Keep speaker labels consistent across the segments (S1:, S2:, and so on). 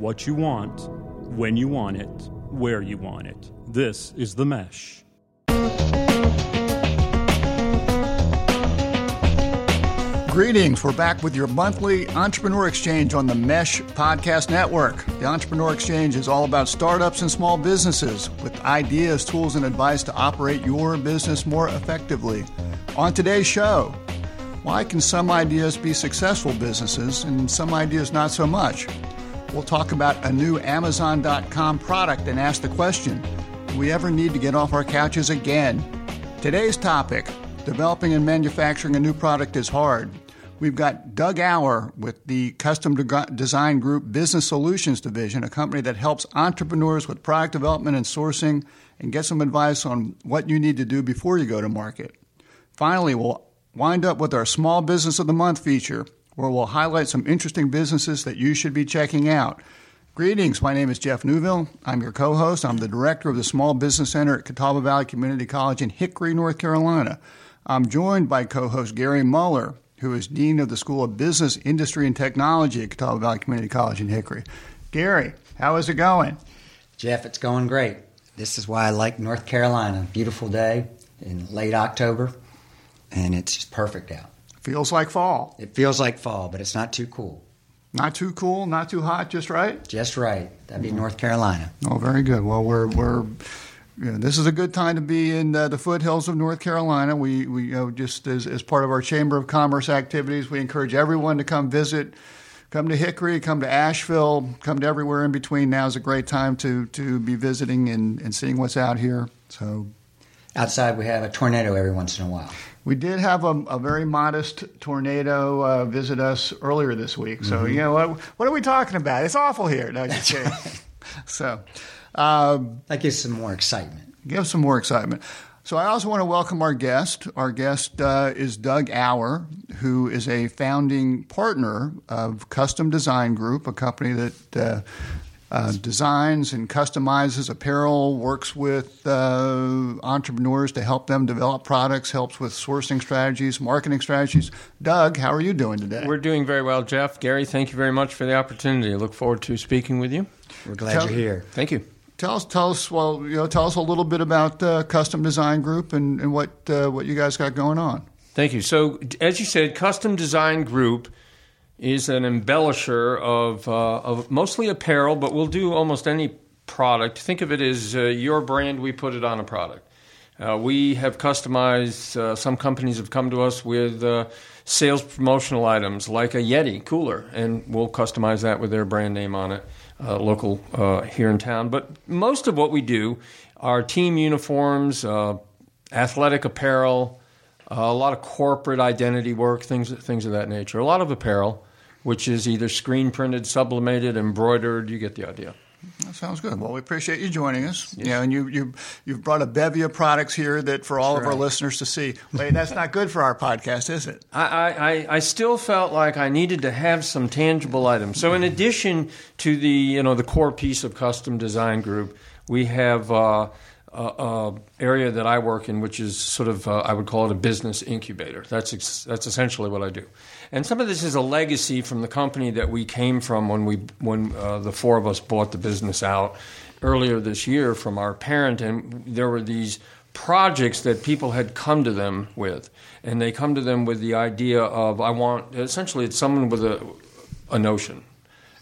S1: what you want, when you want it, where you want it. This is The Mesh.
S2: Greetings. We're back with your monthly Entrepreneur Exchange on the Mesh Podcast Network. The Entrepreneur Exchange is all about startups and small businesses with ideas, tools, and advice to operate your business more effectively. On today's show, why can some ideas be successful businesses and some ideas not so much? We'll talk about a new Amazon.com product and ask the question Do we ever need to get off our couches again? Today's topic Developing and manufacturing a new product is hard. We've got Doug Auer with the Custom Design Group Business Solutions Division, a company that helps entrepreneurs with product development and sourcing and get some advice on what you need to do before you go to market. Finally, we'll wind up with our Small Business of the Month feature, where we'll highlight some interesting businesses that you should be checking out. Greetings, my name is Jeff Neuville. I'm your co host. I'm the director of the Small Business Center at Catawba Valley Community College in Hickory, North Carolina. I'm joined by co host Gary Muller, who is Dean of the School of Business, Industry, and Technology at Catawba Valley Community College in Hickory. Gary, how is it going?
S3: Jeff, it's going great. This is why I like North Carolina. Beautiful day in late October, and it's just perfect out.
S2: Feels like fall.
S3: It feels like fall, but it's not too cool.
S2: Not too cool, not too hot, just right?
S3: Just right. That'd be North Carolina.
S2: Oh, very good. Well, we're, we're you know, this is a good time to be in uh, the foothills of North Carolina. We, we you know, just as, as part of our Chamber of Commerce activities, we encourage everyone to come visit. Come to Hickory, come to Asheville, come to everywhere in between. Now is a great time to, to be visiting and, and seeing what's out here. So,
S3: outside we have a tornado every once in a while.
S2: We did have a, a very modest tornado uh, visit us earlier this week. So, mm-hmm. you know, what, what are we talking about? It's awful here. No, just kidding. so,
S3: um, that gives some more excitement.
S2: Give some more excitement. So I also want to welcome our guest. Our guest uh, is Doug Auer, who is a founding partner of Custom Design Group, a company that uh, uh, designs and customizes apparel, works with uh, entrepreneurs to help them develop products, helps with sourcing strategies, marketing strategies. Doug, how are you doing today?
S4: We're doing very well, Jeff. Gary, thank you very much for the opportunity. I look forward to speaking with you.
S3: We're glad Tell, you're here.
S4: Thank you.
S2: Tell us, tell us, well, you know, tell us a little bit about uh, Custom Design Group and, and what uh, what you guys got going on.
S4: Thank you. So, as you said, Custom Design Group is an embellisher of uh, of mostly apparel, but we'll do almost any product. Think of it as uh, your brand. We put it on a product. Uh, we have customized. Uh, some companies have come to us with sales promotional items like a Yeti cooler, and we'll customize that with their brand name on it uh, local uh, here in town. But most of what we do are team uniforms, uh, athletic apparel, uh, a lot of corporate identity work, things things of that nature. A lot of apparel, which is either screen printed, sublimated, embroidered. You get the idea.
S2: That sounds good. Well, we appreciate you joining us. Yes. Yeah, and you you you've brought a bevy of products here that for all of our listeners to see. Wait, that's not good for our podcast, is it?
S4: I, I I still felt like I needed to have some tangible items. So, in addition to the you know the core piece of custom design group, we have. Uh, uh, area that I work in, which is sort of uh, I would call it a business incubator. That's ex- that's essentially what I do. And some of this is a legacy from the company that we came from when we when uh, the four of us bought the business out earlier this year from our parent, and there were these projects that people had come to them with, and they come to them with the idea of I want essentially it's someone with a a notion.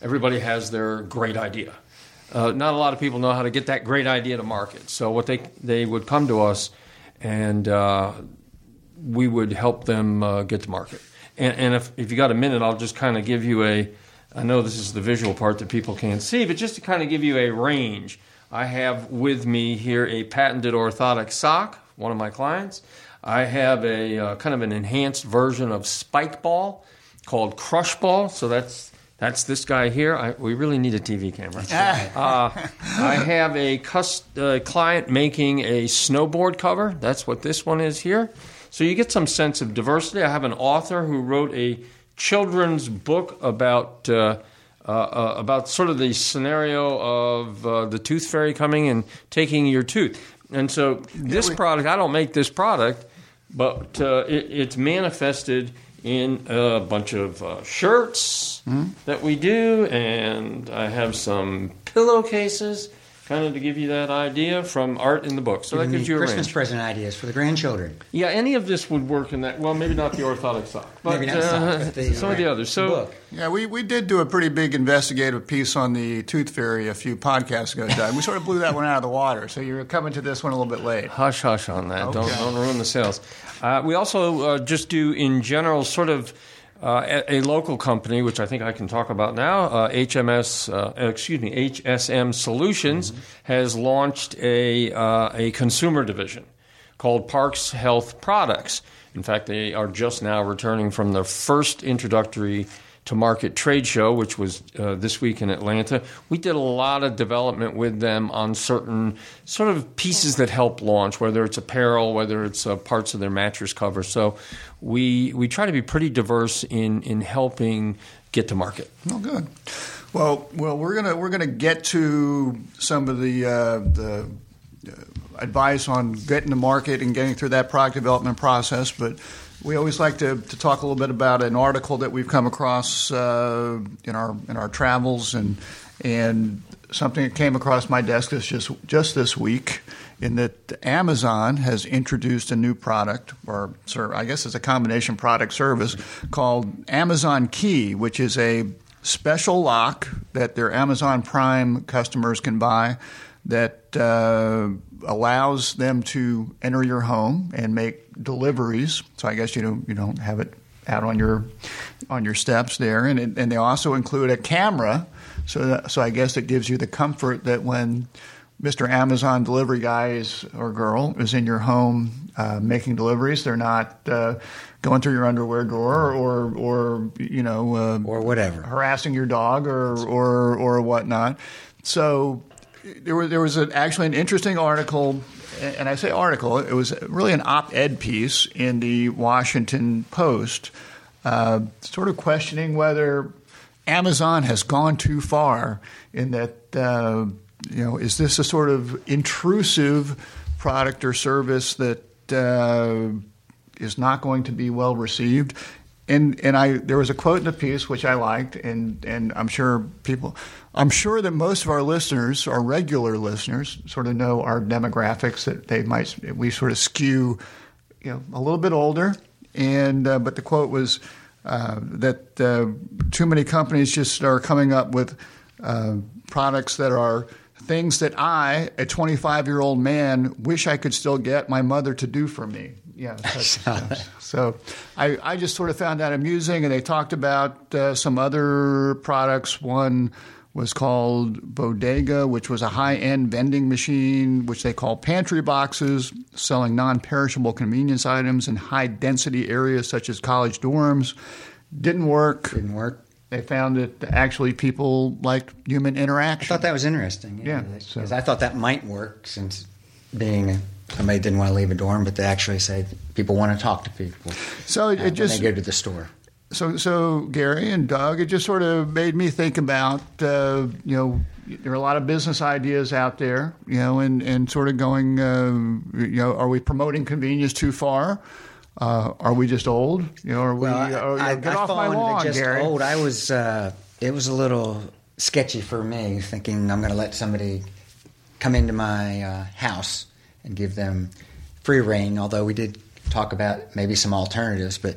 S4: Everybody has their great idea. Uh, not a lot of people know how to get that great idea to market. So what they they would come to us, and uh, we would help them uh, get to market. And, and if, if you got a minute, I'll just kind of give you a. I know this is the visual part that people can't see, but just to kind of give you a range, I have with me here a patented orthotic sock, one of my clients. I have a uh, kind of an enhanced version of spike ball called crush ball. So that's that's this guy here. I, we really need a TV camera. uh, I have a cust- uh, client making a snowboard cover. That's what this one is here. So you get some sense of diversity. I have an author who wrote a children's book about uh, uh, uh, about sort of the scenario of uh, the tooth fairy coming and taking your tooth. And so this product, I don't make this product, but uh, it, it's manifested in a bunch of uh, shirts
S2: Mm-hmm.
S4: that we do, and I have some pillowcases, kind of to give you that idea from art in the book. So that gives you a
S3: Christmas
S4: range.
S3: present ideas for the grandchildren.
S4: Yeah, any of this would work in that. Well, maybe not the orthotic sock, but
S3: Maybe not
S4: uh,
S3: socks, but the-
S4: some of the others. So.
S3: book.
S2: Yeah, we, we did do a pretty big investigative piece on the tooth fairy a few podcasts ago, Doug. We sort of blew that one out of the water, so you're coming to this one a little bit late.
S4: Hush, hush on that. Don't, don't ruin the sales. Uh, we also uh, just do, in general, sort of uh, a, a local company, which I think I can talk about now. Uh, HMS, uh, excuse me, HSM Solutions has launched a uh, a consumer division called Parks Health Products. In fact, they are just now returning from their first introductory to market trade show, which was uh, this week in Atlanta. We did a lot of development with them on certain sort of pieces that help launch, whether it's apparel, whether it's uh, parts of their mattress cover. So we we try to be pretty diverse in in helping get to market.
S2: Oh, good. Well, well, we're gonna we're gonna get to some of the uh, the uh, advice on getting to market and getting through that product development process, but. We always like to, to talk a little bit about an article that we've come across uh, in our in our travels and and something that came across my desk this just just this week in that Amazon has introduced a new product or I guess it's a combination product service called Amazon Key, which is a special lock that their Amazon Prime customers can buy that uh, allows them to enter your home and make deliveries. So I guess you don't you don't have it out on your on your steps there, and it, and they also include a camera. So that, so I guess it gives you the comfort that when Mr. Amazon delivery guy is, or girl is in your home uh, making deliveries, they're not uh, going through your underwear drawer or or you know uh,
S3: Or whatever.
S2: harassing your dog or or or whatnot. So there was there was an, actually an interesting article, and I say article. It was really an op-ed piece in the Washington Post, uh, sort of questioning whether Amazon has gone too far in that. Uh, you know, is this a sort of intrusive product or service that uh, is not going to be well received? And and I there was a quote in the piece which I liked, and and I'm sure people, I'm sure that most of our listeners, our regular listeners, sort of know our demographics that they might we sort of skew, you know, a little bit older, and uh, but the quote was uh, that uh, too many companies just are coming up with uh, products that are things that I, a 25 year old man, wish I could still get my mother to do for me. Yeah. So, I, I just sort of found that amusing, and they talked about uh, some other products. One was called Bodega, which was a high end vending machine, which they call pantry boxes, selling non perishable convenience items in high density areas such as college dorms. Didn't work.
S3: Didn't work.
S2: They found that actually people liked human interaction.
S3: I thought that was interesting.
S2: Yeah,
S3: because
S2: so-
S3: I thought that might work since being somebody didn't want to leave a dorm, but they actually say people want to talk to people.
S2: So it,
S3: uh,
S2: it just
S3: when they go to the store.
S2: so so Gary and Doug, it just sort of made me think about uh, you know there are a lot of business ideas out there, you know, and and sort of going, uh, you know, are we promoting convenience too far? Uh, are we just old? You know, are we?
S3: Well,
S2: oh,
S3: I, I,
S2: get
S3: I
S2: off my lawn,
S3: just
S2: Gary.
S3: old. I was. Uh, it was a little sketchy for me, thinking I'm going to let somebody come into my uh, house and give them free rein. Although we did talk about maybe some alternatives, but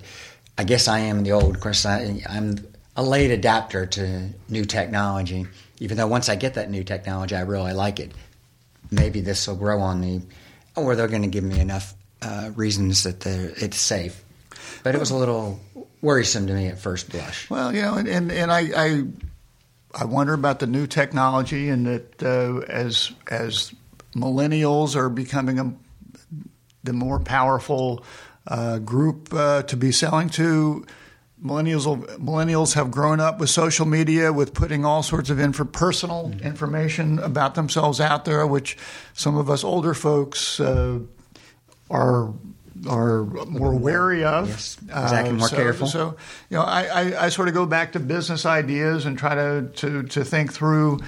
S3: I guess I am the old. Of course, I, I'm a late adapter to new technology. Even though once I get that new technology, I really like it. Maybe this will grow on me, or they're going to give me enough uh, reasons that it's safe. But it was a little worrisome to me at first blush.
S2: Well, you know, and and, and I, I I wonder about the new technology and that uh, as as millennials are becoming a, the more powerful uh, group uh, to be selling to. Millennials, will- millennials have grown up with social media, with putting all sorts of info, personal information about themselves out there, which some of us older folks uh, are are more wary of.
S3: Yes, exactly, more
S2: so,
S3: careful.
S2: So, you know, I, I, I sort of go back to business ideas and try to, to, to think through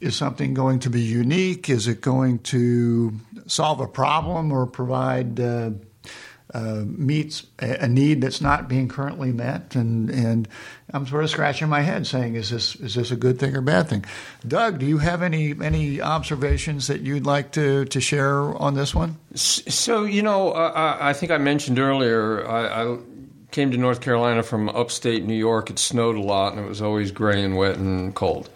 S2: is something going to be unique? Is it going to solve a problem or provide uh, uh, meets a, need that's not being currently met, and and I'm sort of scratching my head, saying, is this is this a good thing or bad thing? Doug, do you have any any observations that you'd like to to share on this one?
S4: So you know, uh, I think I mentioned earlier, I, I came to North Carolina from upstate New York. It snowed a lot, and it was always gray and wet and cold.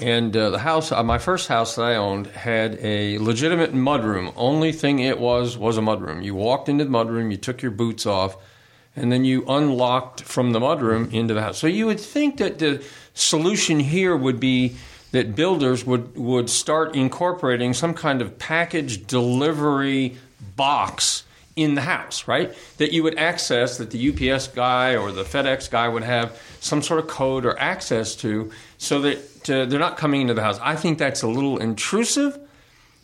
S4: And uh, the house, uh, my first house that I owned, had a legitimate mudroom. Only thing it was was a mudroom. You walked into the mudroom, you took your boots off, and then you unlocked from the mudroom into the house. So you would think that the solution here would be that builders would, would start incorporating some kind of package delivery box in the house, right? That you would access, that the UPS guy or the FedEx guy would have some sort of code or access to so that uh, they're not coming into the house. I think that's a little intrusive,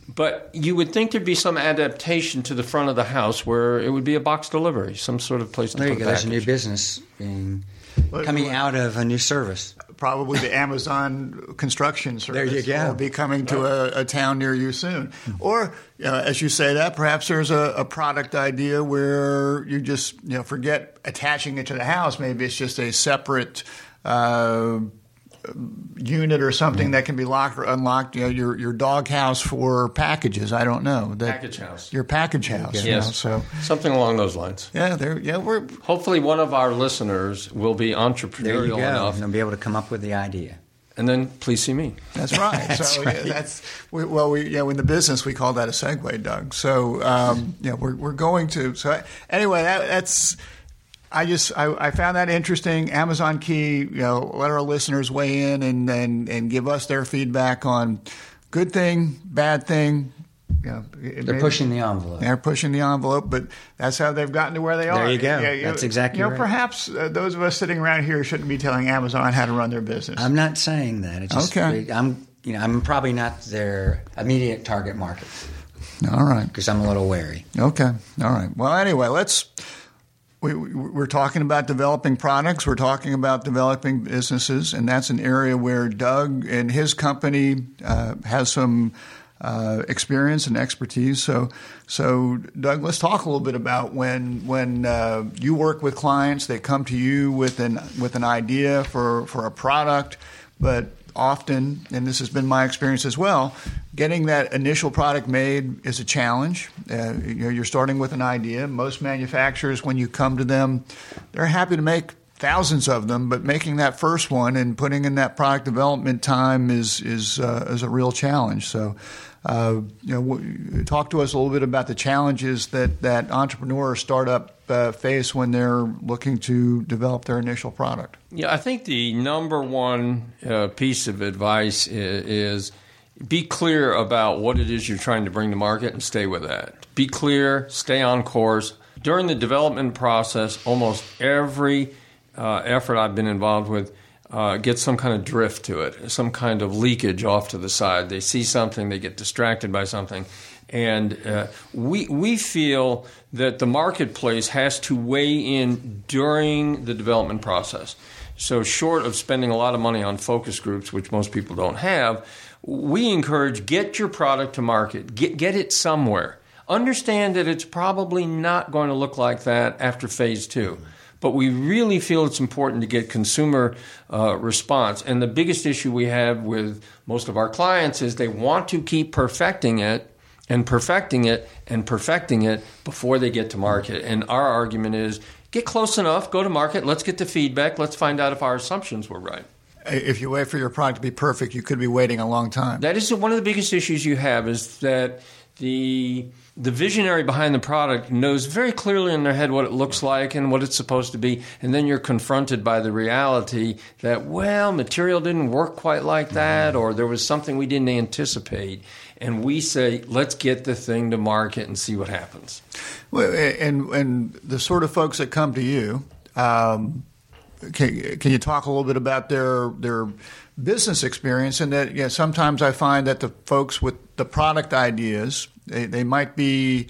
S4: but you would think there'd be some adaptation to the front of the house where it would be a box delivery, some sort of place to
S3: there
S4: put
S3: you go. There's a new business being coming out of a new service.
S2: Probably the Amazon construction service
S3: There you go.
S2: will be coming to a, a town near you soon. Or, you know, as you say that, perhaps there's a, a product idea where you just you know forget attaching it to the house. Maybe it's just a separate. Uh, unit or something that can be locked or unlocked. You know, your your dog house for packages. I don't know. That,
S4: Package house.
S2: Your package house. you
S4: Yes.
S2: know, so
S4: Something along those lines.
S2: yeah, there. Yeah, we're
S4: Hopefully, one of our listeners will be
S3: There you
S4: entrepreneurial
S3: go.
S4: enough,
S3: And they'll be able to come up with the idea.
S4: and then please see me.
S2: That's right.
S3: That's
S2: so
S3: right.
S2: Yeah, that's we, well, we you know in the business we call that a segue, Doug. So um, yeah, we're we're going to. So anyway, that, that's. I just I, I found that interesting. Amazon Key, you know, let our listeners weigh in and and, and give us their feedback on good thing, bad thing. You know,
S3: They're pushing the envelope.
S2: They're pushing the envelope, but that's how they've gotten to where they are.
S3: There you go. That's exactly
S2: You know,
S3: right.
S2: perhaps uh, those of us sitting around here shouldn't be telling Amazon how to run their business.
S3: I'm not saying that. It's just,
S2: Okay.
S3: I'm you know I'm probably not their immediate target market
S2: All right.
S3: because I'm a little wary.
S2: Okay. All right. Well, anyway, let's. We, we- we're talking about developing products. We're talking about developing businesses, and that's an area where Doug and his company uh, has some uh, experience and expertise. So, so Doug, let's talk a little bit about when when uh, you work with clients, they come to you with an with an idea for for a product, but often, and this has been my experience as well, getting that initial product made is a challenge. Uh, you know, you're starting with an idea. Most manufacturers, when you come to them, they're happy to make thousands of them, but making that first one and putting in that product development time is is uh, is a real challenge. So. Uh, you know, talk to us a little bit about the challenges that that entrepreneur startup uh, face when they're looking to develop their initial product.
S4: Yeah, I think the number one uh, piece of advice is be clear about what it is you're trying to bring to market and stay with that. Be clear, stay on course. During the development process, almost every uh, effort I've been involved with uh, gets some kind of drift to it, some kind of leakage off to the side. They see something, they get distracted by something. And uh, we, we feel that the marketplace has to weigh in during the development process. So, short of spending a lot of money on focus groups, which most people don't have, we encourage get your product to market, get, get it somewhere. Understand that it's probably not going to look like that after phase two. But we really feel it's important to get consumer uh, response. And the biggest issue we have with most of our clients is they want to keep perfecting it and perfecting it and perfecting it before they get to market. And our argument is get close enough, go to market, let's get the feedback, let's find out if our assumptions were right.
S2: If you wait for your product to be perfect, you could be waiting a long time.
S4: That is one of the biggest issues you have is that the the visionary behind the product knows very clearly in their head what it looks like and what it's supposed to be, and then you're confronted by the reality that well, material didn't work quite like that, or there was something we didn't anticipate, and we say let's get the thing to market and see what happens.
S2: Well, and and the sort of folks that come to you, um, can, can you talk a little bit about their their business experience? And that sometimes I find that the folks with the product ideas, they, they might be.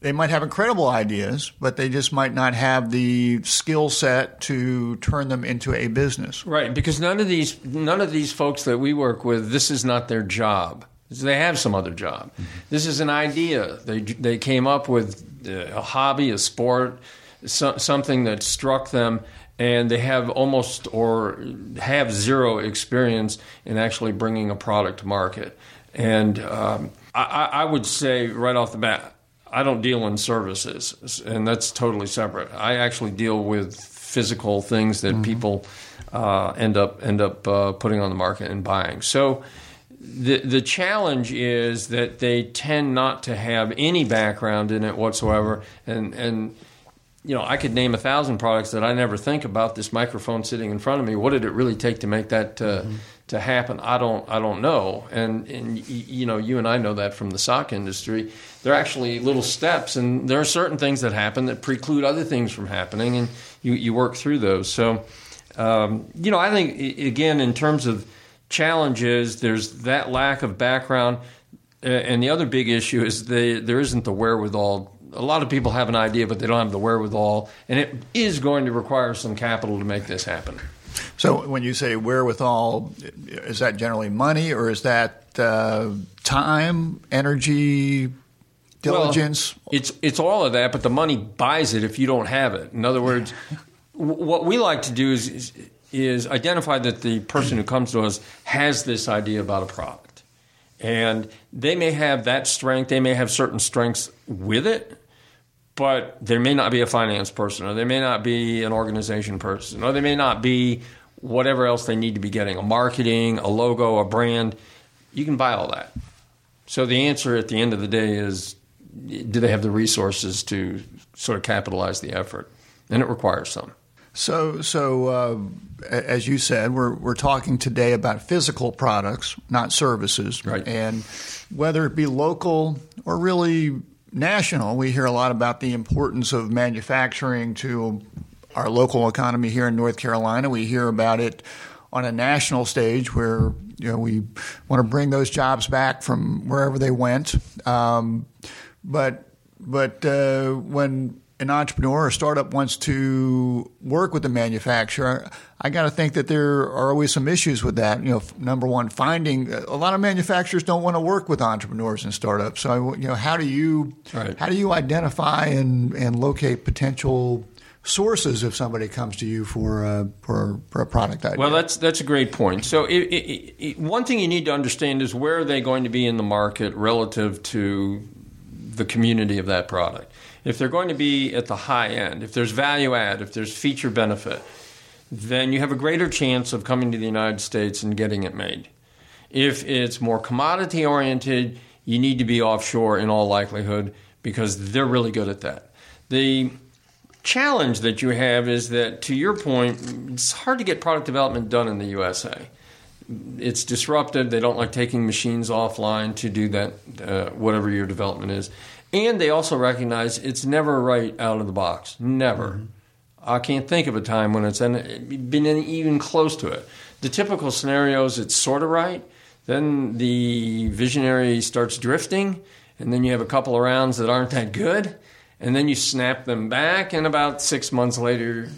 S2: They might have incredible ideas, but they just might not have the skill set to turn them into a business.
S4: Right, because none of these none of these folks that we work with, this is not their job. They have some other job. This is an idea they they came up with a hobby, a sport, so, something that struck them, and they have almost or have zero experience in actually bringing a product to market. And um, I, I would say right off the bat, I don't deal in services, and that's totally separate. I actually deal with physical things that mm-hmm. people uh, end up end up uh, putting on the market and buying. So the the challenge is that they tend not to have any background in it whatsoever, and and you know I could name a thousand products that I never think about. This microphone sitting in front of me, what did it really take to make that? Uh, mm-hmm. To happen, I don't, I don't know, and and you know, you and I know that from the sock industry. There are actually little steps, and there are certain things that happen that preclude other things from happening, and you you work through those. So, um, you know, I think again in terms of challenges, there's that lack of background, and the other big issue is they, there isn't the wherewithal. A lot of people have an idea, but they don't have the wherewithal, and it is going to require some capital to make this happen.
S2: So, when you say wherewithal, is that generally money, or is that uh, time, energy, diligence?
S4: Well, it's it's all of that, but the money buys it if you don't have it. In other words, what we like to do is, is, is identify that the person who comes to us has this idea about a product, and they may have that strength. They may have certain strengths with it, but there may not be a finance person, or they may not be an organization person, or they may not be whatever else they need to be getting a marketing, a logo, a brand. You can buy all that. So the answer at the end of the day is do they have the resources to sort of capitalize the effort? And it requires some.
S2: So, so uh, as you said, we're we're talking today about physical products, not services,
S4: right?
S2: And whether it be local or really national, we hear a lot about the importance of manufacturing to our local economy here in North Carolina. We hear about it on a national stage where you know we want to bring those jobs back from wherever they went. Um, but but uh, when an entrepreneur or startup wants to work with the manufacturer, I got to think that there are always some issues with that. You know, number one, finding uh, a lot of manufacturers don't want to work with entrepreneurs and startups. So, you know, how do you right. how do you identify and and locate potential sources if somebody comes to you for a, for, for a product idea?
S4: Well, that's that's a great point. So, it, it, it, one thing you need to understand is where are they going to be in the market relative to the community of that product if they're going to be at the high end, if there's value add, if there's feature benefit, then you have a greater chance of coming to the United States and getting it made. If it's more commodity oriented, you need to be offshore in all likelihood because they're really good at that. The challenge that you have is that, to your point, it's hard to get product development done in the USA. It's disruptive. They don't like taking machines offline to do that, uh, whatever your development is. And they also recognize it's never right out of the box. Never. Mm-hmm. I can't think of a time when it's been even close to it. The typical scenarios, it's sort of right. Then the visionary starts drifting, and then you have a couple of rounds that aren't that good, and then you snap them back, and about six months later,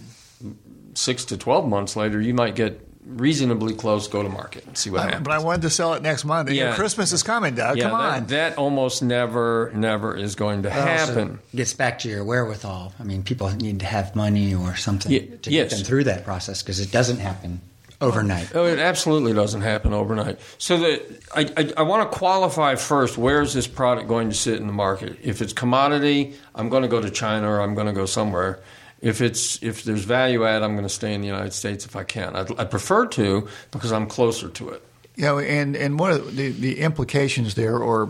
S4: six to 12 months later, you might get reasonably close, go to market and see what happens.
S2: But I wanted to sell it next month. Yeah. Christmas is coming, Doug.
S4: Yeah,
S2: Come on.
S4: That, that, almost never, never is going to happen.
S3: gets back to your wherewithal. I mean, people need to have money or something yeah, to yes. get them through that process because it doesn't happen overnight.
S4: Oh, it absolutely doesn't happen overnight. So that I, I, I, want to qualify first. Where is this product going to sit in the market? If it's commodity, I'm going to go to China or I'm going to go somewhere. If it's if there's value add, I'm going to stay in the United States if I can. I'd, I'd prefer to because I'm closer to it.
S2: Know, and and one of the, the implications there, or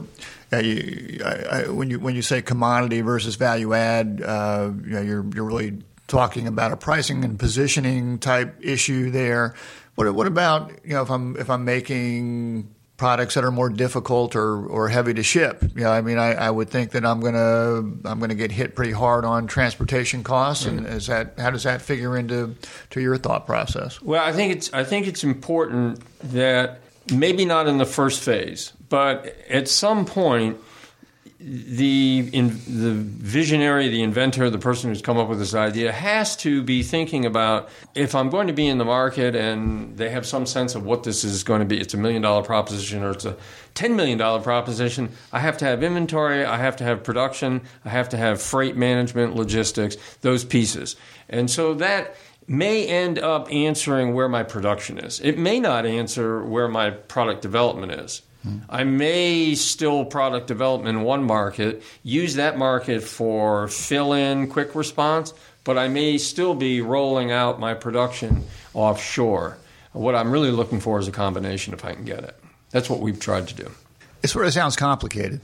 S2: uh, you, I, I, when you when you say commodity versus value add, uh, you know, you're you're really talking about a pricing and positioning type issue there. What what about you know if I'm if I'm making products that are more difficult or, or heavy to ship. Yeah, I mean, I, I would think that I'm gonna I'm gonna get hit pretty hard on transportation costs. And mm-hmm. is that how does that figure into to your thought process?
S4: Well, I think it's I think it's important that maybe not in the first phase, but at some point the in, the visionary, the inventor, the person who's come up with this idea has to be thinking about if I'm going to be in the market and they have some sense of what this is going to be. It's a million dollar proposition or it's a ten million dollar proposition. I have to have inventory. I have to have production. I have to have freight management, logistics, those pieces, and so that may end up answering where my production is. It may not answer where my product development is. I may still product development in one market, use that market for fill in, quick response, but I may still be rolling out my production offshore. What I'm really looking for is a combination if I can get it. That's what we've tried to do.
S2: It sort of sounds complicated.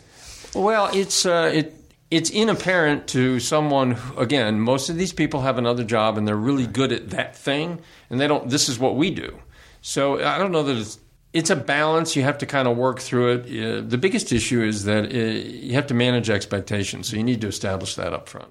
S4: Well, it's uh, it it's inapparent to someone. Who, again, most of these people have another job and they're really good at that thing, and they don't. This is what we do. So I don't know that it's it's a balance. You have to kind of work through it. Uh, the biggest issue is that uh, you have to manage expectations. So you need to establish that up front.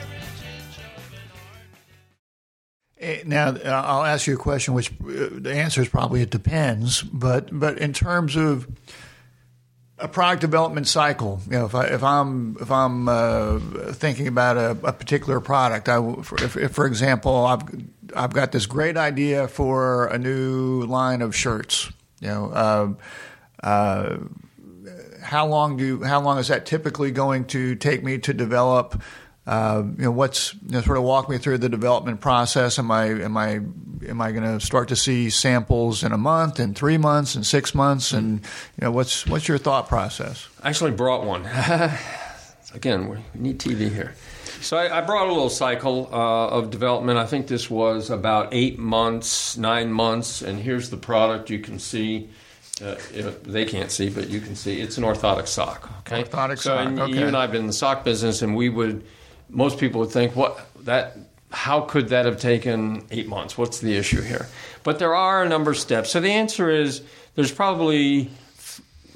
S2: Now, uh, I'll ask you a question, which uh, the answer is probably it depends. But but in terms of a product development cycle, you know, if I if I'm if I'm uh, thinking about a, a particular product, I if, if for example I've I've got this great idea for a new line of shirts, you know. Um, uh, how long do how long is that typically going to take me to develop? Uh, you know, what's you know, sort of walk me through the development process. Am I am I am I going to start to see samples in a month, in three months, in six months, and you know what's what's your thought process?
S4: I actually brought one. Again, we need TV here. So I, I brought a little cycle uh, of development. I think this was about eight months, nine months, and here's the product. You can see. Uh, if they can't see, but you can see. It's an orthotic sock. Okay.
S2: Orthotic
S4: so,
S2: sock, okay.
S4: You and I have been in the sock business, and we would. Most people would think, what that. How could that have taken eight months? What's the issue here? But there are a number of steps. So the answer is there's probably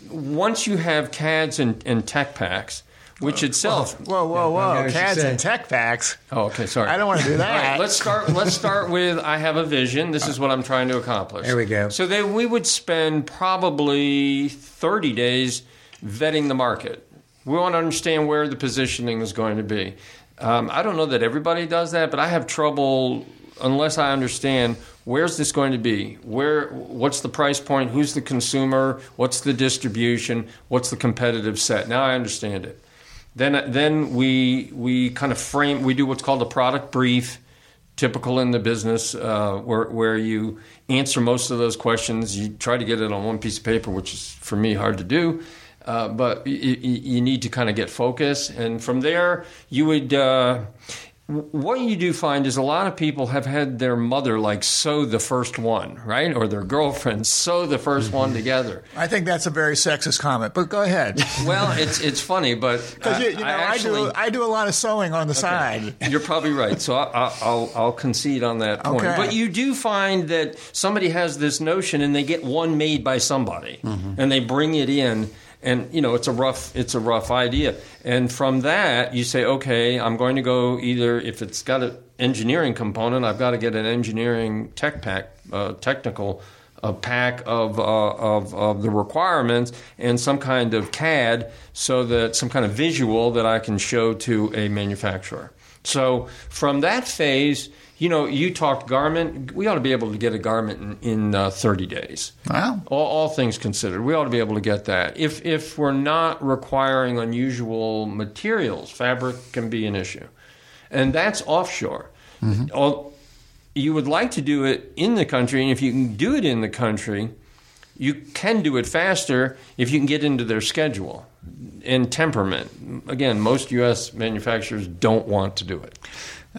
S4: once you have CADs and, and tech packs, which uh, itself
S2: Whoa, whoa, whoa!
S3: know what
S2: CADs and tech packs.
S4: Oh, okay. Sorry.
S2: I don't want to do that.
S4: right, let's start. Let's start with I have a vision. This is what I'm trying to accomplish.
S3: There we go.
S4: So then we would spend probably 30 days vetting the market. We want to understand where the positioning is going to be. Um, I don't know that everybody does that, but I have trouble unless I understand where's this going to be. Where? What's the price point? Who's the consumer? What's the distribution? What's the competitive set? Now I understand it. Then, then we we kind of frame. We do what's called a product brief, typical in the business, uh, where where you answer most of those questions. You try to get it on one piece of paper, which is for me hard to do. Uh, but you, you need to kind of get focus, and from there you would. Uh, what you do find is a lot of people have had their mother like sew the first one, right, or their girlfriend sew the 1st one together.
S2: I think that's a very sexist comment, but go ahead.
S4: Well, it's it's funny, but
S2: Because you, you know, I,
S4: actually,
S2: do I do a lot of sewing on the side.
S4: You're probably right. So I, I- I'll I'll concede on that point.
S2: Okay.
S4: But you do find that somebody has this notion, and they get one made by somebody, and they bring it in, and you know it's a rough it's a rough idea. And from that, you say, okay, I'm going to go either if it's got an engineering component, I've got to get an engineering tech pack, uh, technical. A pack of, uh, of of the requirements and some kind of CAD, so that some kind of visual that I can show to a manufacturer. So from that phase, you know, you talked garment. We ought to be able to get a garment in, in uh, 30 days.
S2: Wow.
S4: All, all things considered, we ought to be able to get that. If if we're not requiring unusual materials, fabric can be an issue, and that's offshore. All- you would like to do it in the country, and if you can do it in the country, you can do it faster if you can get into their schedule and temperament. Again, most U.S. manufacturers don't want to do it.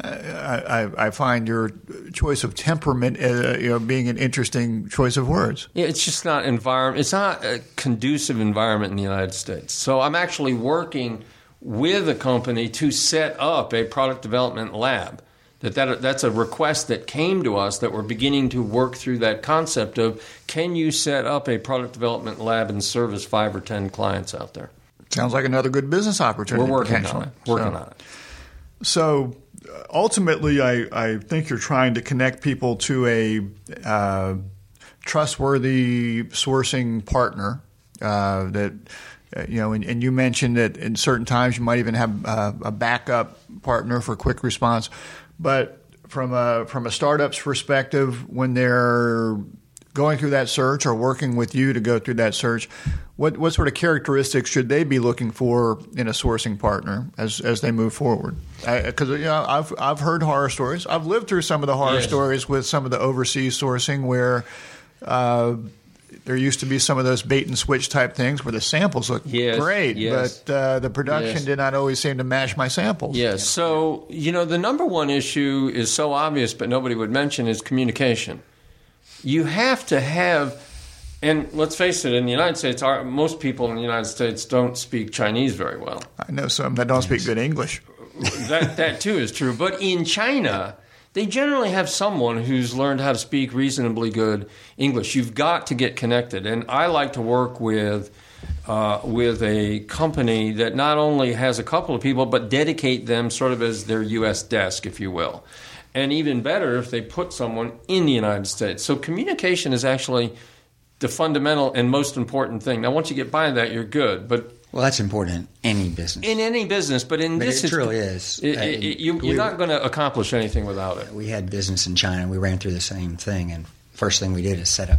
S2: I, I, I find your choice of temperament, uh, you know, being an interesting choice of words.
S4: Yeah, it's just not environment. It's not a conducive environment in the United States. So I'm actually working with a company to set up a product development lab. That, that that's a request that came to us that we're beginning to work through that concept of can you set up a product development lab and service five or ten clients out there?
S2: Sounds like another good business opportunity.
S4: We're working on it. Working
S2: So-
S4: on it.
S2: So uh, ultimately, I, I think you're trying to connect people to a uh, trustworthy sourcing partner uh, that. Uh, you know, and, and you mentioned that in certain times you might even have uh, a backup partner for quick response. But from a from a startup's perspective, when they're going through that search or working with you to go through that search, what what sort of characteristics should they be looking for in a sourcing partner as as they move forward? Because you know, I've I've heard horror stories. I've lived through some of the horror
S4: Yes.
S2: stories with some of the overseas sourcing where. Uh, there used to be some of those bait and switch type things where the samples look
S4: Yes,
S2: great,
S4: yes.
S2: but uh, the production
S4: Yes.
S2: did not always seem to match my samples.
S4: Yes. So, you know, the number one issue is so obvious, but nobody would mention is communication. You have to have, and let's face it, in the United States, our, most people in the United States don't speak Chinese very well.
S2: I know some that don't speak good English.
S4: that that too is true. But in China, they generally have someone who's learned how to speak reasonably good English. You've got to get connected, and I like to work with. Uh, with a company that not only has a couple of people, but dedicate them sort of as their U.S. desk, if you will. And even better if they put someone in the United States. So communication is actually the fundamental and most important thing. Now, once you get by that, you're good. But
S3: Well, that's important in any business.
S4: in any business, but in
S3: But
S4: this,
S3: it truly is.
S4: it-
S3: Uh,
S4: it- it- you,
S3: we-
S4: you're not going to accomplish anything without it.
S3: we had business in China. We ran through the same thing, and first thing we did is set up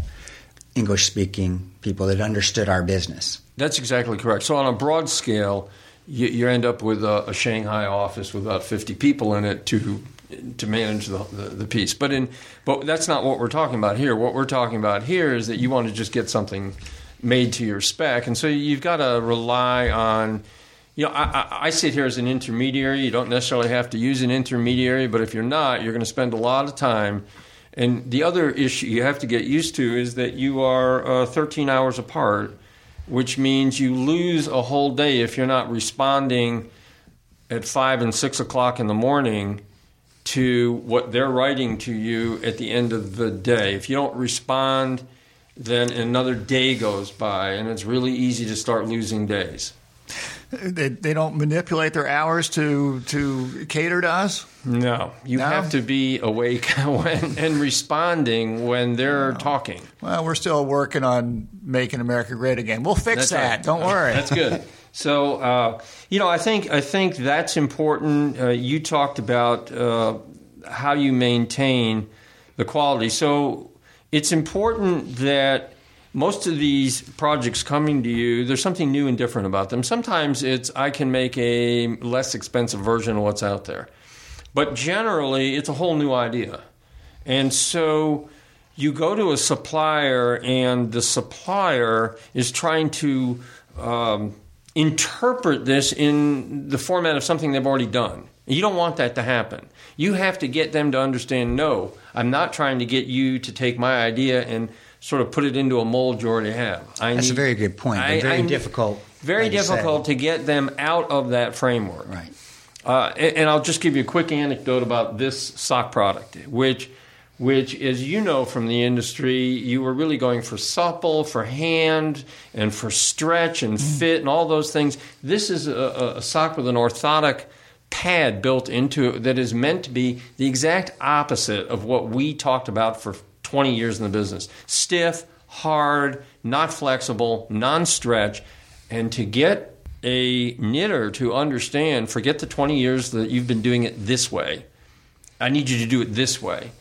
S3: English speaking people that understood our business.
S4: That's exactly correct. So on a broad scale, you, you end up with a, a Shanghai office with about 50 people in it to to manage the, the, the piece. But in but that's not what we're talking about here. What we're talking about here is that you want to just get something made to your spec, and so you've got to rely on. You know, I, I, sit here as an intermediary. You don't necessarily have to use an intermediary, but if you're not, you're going to spend a lot of time. And the other issue you have to get used to is that you are uh, 13 hours apart, which means you lose a whole day if you're not responding at five and six o'clock in the morning to what they're writing to you at the end of the day. If you don't respond, then another day goes by, and it's really easy to start losing days.
S2: They, they don't manipulate their hours to to cater to us.
S4: No, you
S2: No?
S4: have to be awake when, and responding when they're talking.
S2: Well, we're still working on making America great again. We'll fix
S4: That's
S2: that.
S4: right.
S2: Don't worry.
S4: That's good. So uh, you know, I think I think that's important. Uh, you talked about uh, how you maintain the quality. So it's important that most of these projects coming to you, there's something new and different about them. Sometimes it's I can make a less expensive version of what's out there, but generally it's a whole new idea, and so you go to a supplier and the supplier is trying to um, interpret this in the format of something they've already done. You don't want that to happen. You have to get them to understand no, I'm not trying to get you to take my idea and sort of put it into a mold you already have. I
S3: That's a very good point,
S4: I-
S3: very
S4: I
S3: difficult,
S4: Very difficult to get them out of that framework.
S3: Right.
S4: Uh, and, and I'll just give you a quick anecdote about this sock product, which, which, as you know from the industry, you were really going for supple, for hand, and for stretch and fit, and all those things. This is a, a sock with an orthotic pad built into it that is meant to be the exact opposite of what we talked about for 20 years in the business stiff, hard, not flexible, non stretch. And to get a knitter to understand, forget the 20 years that you've been doing it this way. I need you to do it this way.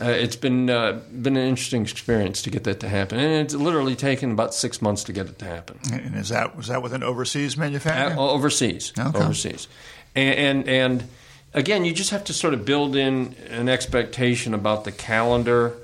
S4: Uh, it's been uh, been an interesting experience to get that to happen, and it's literally taken about six months to get it to happen.
S2: and is that was that with an overseas
S4: Uh,
S2: manufacturer?
S4: overseas,
S2: Okay.
S4: overseas, and, and and again, you just have to sort of build in an expectation about the calendar,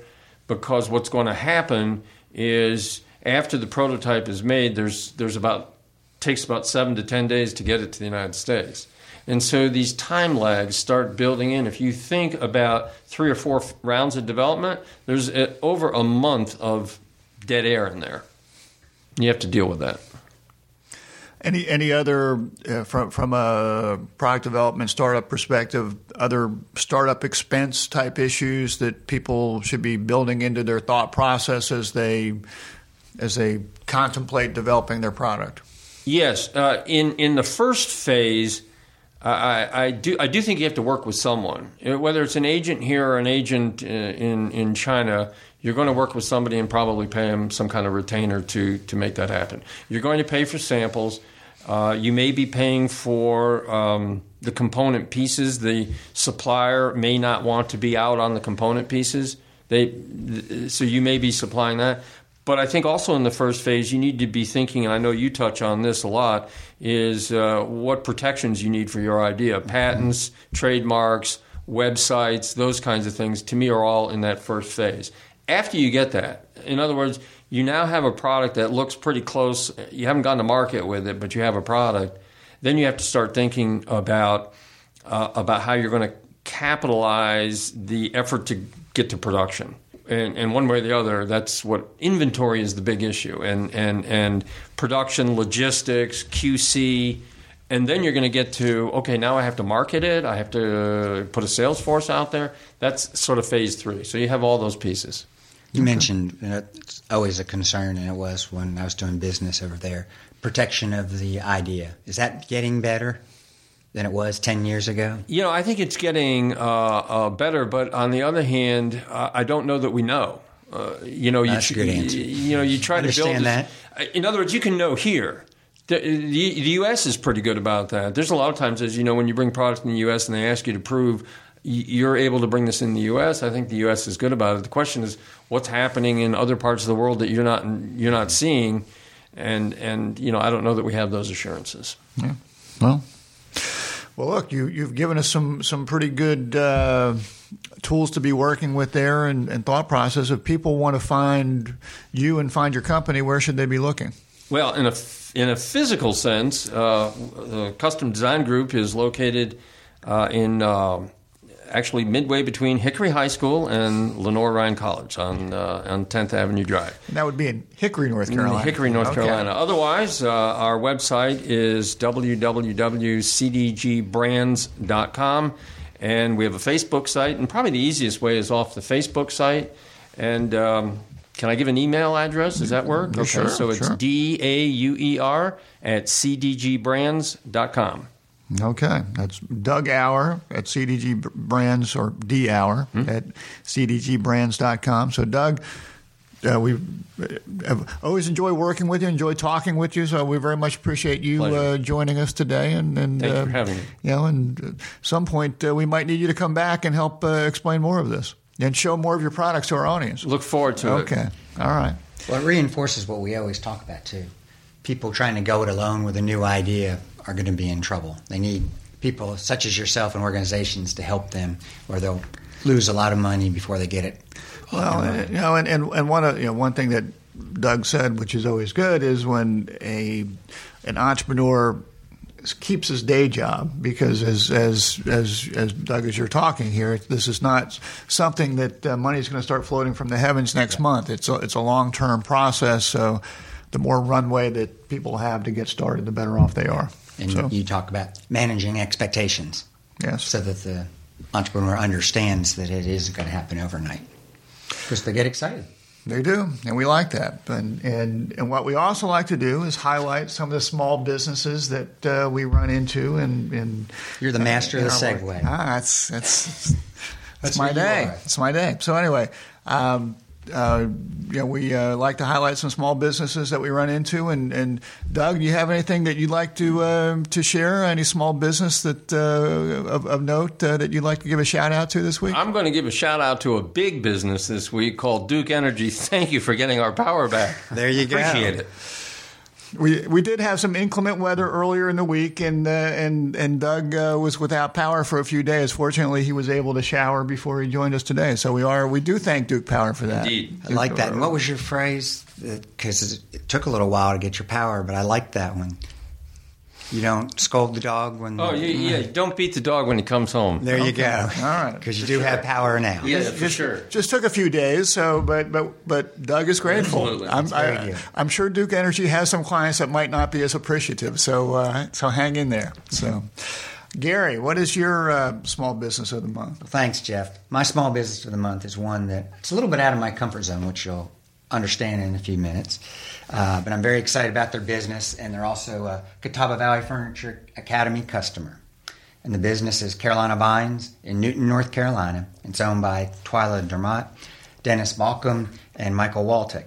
S4: because what's going to happen is after the prototype is made, there's there's about takes about seven to ten days to get it to the United States. And so these time lags start building in. If you think about three or four rounds of development, there's over a month of dead air in there. You have to deal with that.
S2: Any any other uh, from from a product development startup perspective, other startup expense type issues that people should be building into their thought process as they as they contemplate developing their product?
S4: Yes, uh, in in the first phase, I, I, do I do think you have to work with someone, Uh, whether it's an agent here or an agent uh, in in China. You're going to work with somebody and probably pay them some kind of retainer to to make that happen. You're going to pay for samples. Uh, you may be paying for um, the component pieces. The supplier may not want to be out on the component pieces. They, so you may be supplying that. But I think also in the first phase, you need to be thinking, and I know you touch on this a lot, is uh, what protections you need for your idea. Patents, trademarks, websites, those kinds of things, to me, are all in that first phase. After you get that, in other words, you now have a product that looks pretty close. You haven't gone to market with it, but you have a product. Then you have to start thinking about uh, about how you're going to capitalize the effort to get to production. And, and, one way or the other, that's what inventory is the big issue, and and and production, logistics, QC, and then you're going to get to okay, now I have to market it, I have to put a sales force out there. That's sort of phase three. So you have all those pieces.
S3: You mentioned you know, it's always a concern, and it was when I was doing business over there. Protection of the idea is that getting better than it was ten years ago?
S4: You know, I think it's getting uh, uh, better, but on the other hand, uh, I don't know that we know. Uh, you know,
S3: That's
S4: you,
S3: a good answer.
S4: You know, you try
S3: Understand
S4: to build this-
S3: that.
S4: In other words, you can know here. The, the, the U.S. is pretty good about that. There's a lot of times, as you know, when you bring products in the U.S. and they ask you to prove you're able to bring this in the U.S., I think the U.S. is good about it. The question is, what's happening in other parts of the world that you're not you're not seeing, and and you know, I don't know that we have those assurances.
S2: Yeah. Well, well, look, you you've given us some some pretty good uh, tools to be working with there, and, and thought process. If people want to find you and find your company, where should they be looking?
S4: Well, in a in a physical sense, uh, the Custom Design Group is located uh, in uh, actually midway between Hickory High School and Lenoir-Rhyne College on uh, on 10th Avenue Drive.
S2: And that would be in Hickory, North
S4: In
S2: Carolina.
S4: Hickory, North
S2: Okay.
S4: Carolina. Otherwise, uh, our website is www.cdgbrands.com, and we have a Facebook site. And probably the easiest way is off the Facebook site. And um, can I give an email address? Does that work? Okay,
S2: Sure,
S4: so it's
S2: sure.
S4: D A U E R at cdgbrands.com.
S2: Okay, that's Doug Auer at CDG Brands or D Auer
S4: Hmm?
S2: at CDGBrands.com. So, Doug, uh, we have always enjoy working with you, enjoy talking with you. So, we very much appreciate you uh, joining us today. And, and
S4: Thank you
S2: uh,
S4: for having me.
S2: You know, and at some point uh, we might need you to come back and help uh, explain more of this and show more of your products to our audience.
S4: Look forward to it.
S2: Okay, all right.
S3: Well, it reinforces what we always talk about too. People trying to go it alone with a new idea are going to be in trouble. They need people such as yourself and organizations to help them, or they'll lose a lot of money before they get it.
S2: Well, you know, and, and, and one of, you know one thing that Doug said, which is always good, is when a an entrepreneur keeps his day job because as as as as Doug as you're talking here, this is not something that uh, money is going to start floating from the heavens next month. It's a, it's a long term process. So the more runway that people have to get started, the better off they are.
S3: And
S2: so,
S3: you talk about managing expectations
S2: yes.
S3: so that the entrepreneur understands that it isn't going to happen overnight. Because they get excited.
S2: They do, and we like that. And, and and what we also like to do is highlight some of the small businesses that uh, we run into. And, and
S3: You're the master of the segue.
S2: Ah, that's that's that's,
S3: That's
S2: my day. It's my day. So anyway, um, uh, you know, we uh, like to highlight some small businesses that we run into. And, and Doug, do you have anything that you'd like to uh, to share? Any small business that uh, of, of note uh, that you'd like to give a shout out to this week?
S4: I'm going to give a shout out to a big business this week called Duke Energy. Thank you for getting our power back.
S3: There you go.
S4: Appreciate it.
S2: We we did have some inclement weather earlier in the week, and uh, and and Doug uh, was without power for a few days. Fortunately, he was able to shower before he joined us today. So we are we do thank Duke Power for that.
S4: Indeed.
S3: I like that. And what was your phrase? Because it took a little while to get your power, but I like that one. You don't scold the dog when.
S4: Oh, yeah, yeah. Don't beat the dog when he comes home.
S3: There you go.
S2: All right.
S3: Because you do have power now.
S4: Yeah, for sure.
S2: Just took a few days, so but but but Doug is grateful.
S4: Absolutely.
S2: I'm, I,
S3: good.
S2: I'm sure Duke Energy has some clients that might not be as appreciative. So uh, so hang in there. So, Gary, what is your uh, small business of the month?
S3: Thanks, Jeff. My small business of the month is one that it's a little bit out of my comfort zone, which you'll understand in a few minutes. Uh, but I'm very excited about their business, and they're also a Catawba Valley Furniture Academy customer. And the business is Carolina Vines in Newton, North Carolina. It's owned by Twyla Dermott, Dennis Malcolm, and Michael Waltic.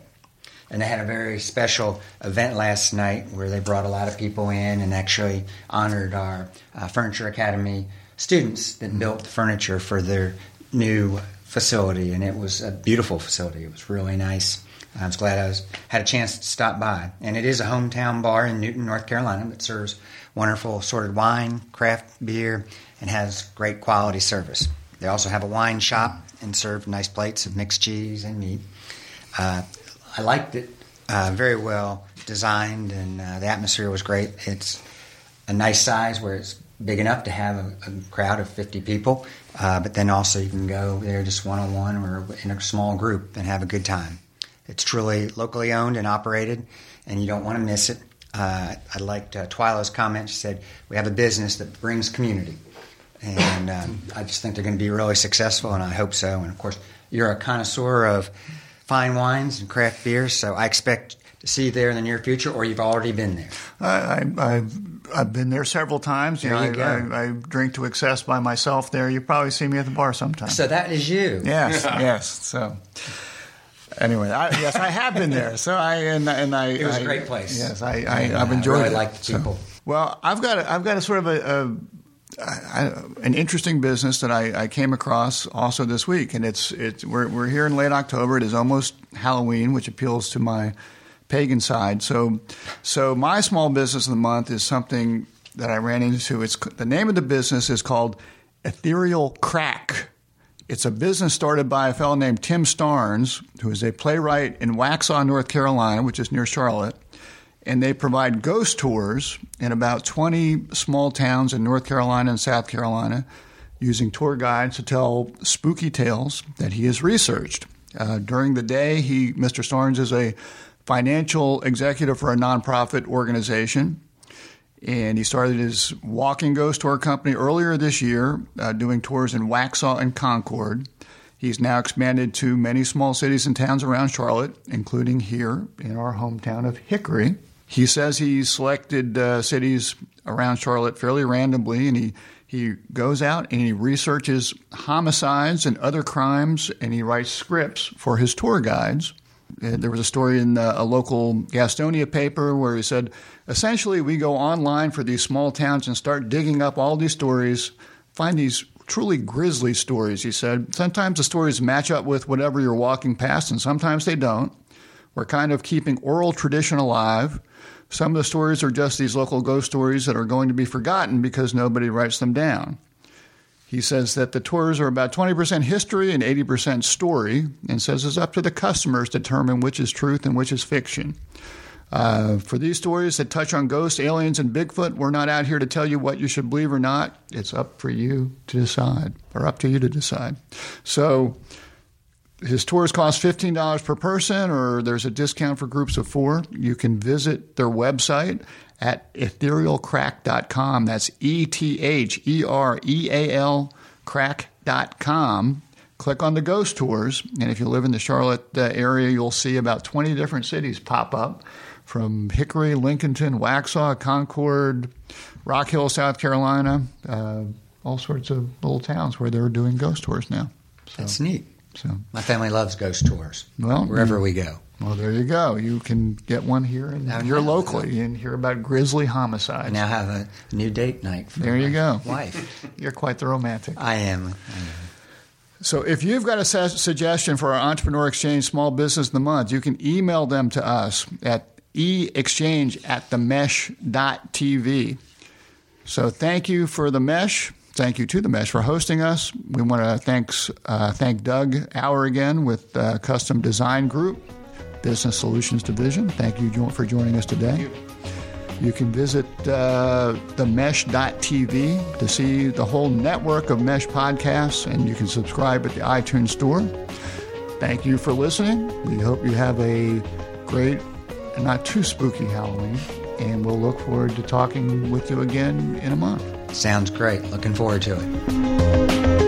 S3: And they had a very special event last night where they brought a lot of people in and actually honored our uh, Furniture Academy students that built the furniture for their new facility. And it was a beautiful facility. It was really nice. I was glad I was, had a chance to stop by. And it is a hometown bar in Newton, North Carolina that serves wonderful assorted wine, craft beer, and has great quality service. They also have a wine shop and serve nice plates of mixed cheese and meat. Uh, I liked it. Uh, very well designed, and uh, the atmosphere was great. It's a nice size where it's big enough to have a, a crowd of 50 people, uh, but then also you can go there just one on one or in a small group and have a good time. It's truly locally owned and operated, and you don't want to miss it. Uh, I liked uh, Twyla's comment. She said, We have a business that brings community. And um, I just think they're going to be really successful, and I hope so. And of course, you're a connoisseur of fine wines and craft beers, so I expect to see you there in the near future, or you've already been there.
S2: I, I, I've I've been there several times. You
S3: There
S2: know,
S3: you
S2: I. I, I drink to excess by myself there. You probably see me at the bar sometimes.
S3: So that is you.
S2: Yes, yes. So anyway, I, yes, I have been there. So I and and I.
S3: It was a
S2: I-
S3: great place.
S2: Yes, I, I
S3: uh,
S2: enjoyed
S3: really
S2: it.
S3: liked the
S2: So-
S3: people.
S2: well, I've got a, I've got a sort of a. a I, an interesting business that I, I came across also this week, and it's it's we're we're here in late October. It is almost Halloween, which appeals to my pagan side. So, so my small business of the month is something that I ran into. It's the name of the business is called Ethereal Crack. It's a business started by a fellow named Tim Starnes, who is a playwright in Waxhaw, North Carolina, which is near Charlotte. And they provide ghost tours in about 20 small towns in North Carolina and South Carolina using tour guides to tell spooky tales that he has researched. Uh, during the day, he, Mr. Starnes is a financial executive for a nonprofit organization and he started his walking ghost tour company earlier this year, uh, doing tours in Waxhaw and Concord. He's now expanded to many small cities and towns around Charlotte, including here in our hometown of Hickory. He says he selected uh, cities around Charlotte fairly randomly, and he he goes out and he researches homicides and other crimes, and he writes scripts for his tour guides. There was a story in uh, a local Gastonia paper where he said, essentially, we go online for these small towns and start digging up all these stories, find these truly grisly stories, he said. Sometimes the stories match up with whatever you're walking past, and sometimes they don't. We're kind of keeping oral tradition alive. Some of the stories are just these local ghost stories that are going to be forgotten because nobody writes them down. He says that the tours are about 20% history and 80% story, and says it's up to the customers to determine which is truth and which is fiction. Uh, for these stories that touch on ghosts, aliens, and Bigfoot, we're not out here to tell you what you should believe or not. It's up for you to decide, or up to you to decide. So, his tours cost $15 per person, or there's a discount for groups of four. You can visit their website at etherealcrack.com. That's E T H E R E A L crack.com. Click on the ghost tours, and if you live in the Charlotte uh, area, you'll see about 20 different cities pop up from Hickory, Lincolnton, Waxhaw, Concord, Rock Hill, South Carolina, uh, all sorts of little towns where they're doing ghost tours now. So,
S3: That's neat.
S2: so
S3: My family loves ghost tours.
S2: Well,
S3: wherever
S2: mm.
S3: we go.
S2: well, there you go. You can get one here and
S3: Now, now,
S2: locally and hear about grisly homicides.
S3: I now have a new date night. For
S2: There you go.
S3: Wife.
S2: You're quite the romantic.
S3: I am.
S2: So if you've got a su- suggestion for our Entrepreneur Exchange Small Business of the Month, you can email them to us at eexchange at themesh.tv. So thank you for the Mesh. Thank you to the Mesh for hosting us. We want to thanks uh, thank Doug Auer again with uh, Custom Design Group, Business Solutions Division. Thank you for joining us today. You can visit uh, themesh.tv to see the whole network of Mesh podcasts, and you can subscribe at the iTunes Store. Thank you for listening. We hope you have a great and not too spooky Halloween, and we'll look forward to talking with you again in a month.
S3: Sounds great. Looking forward to it.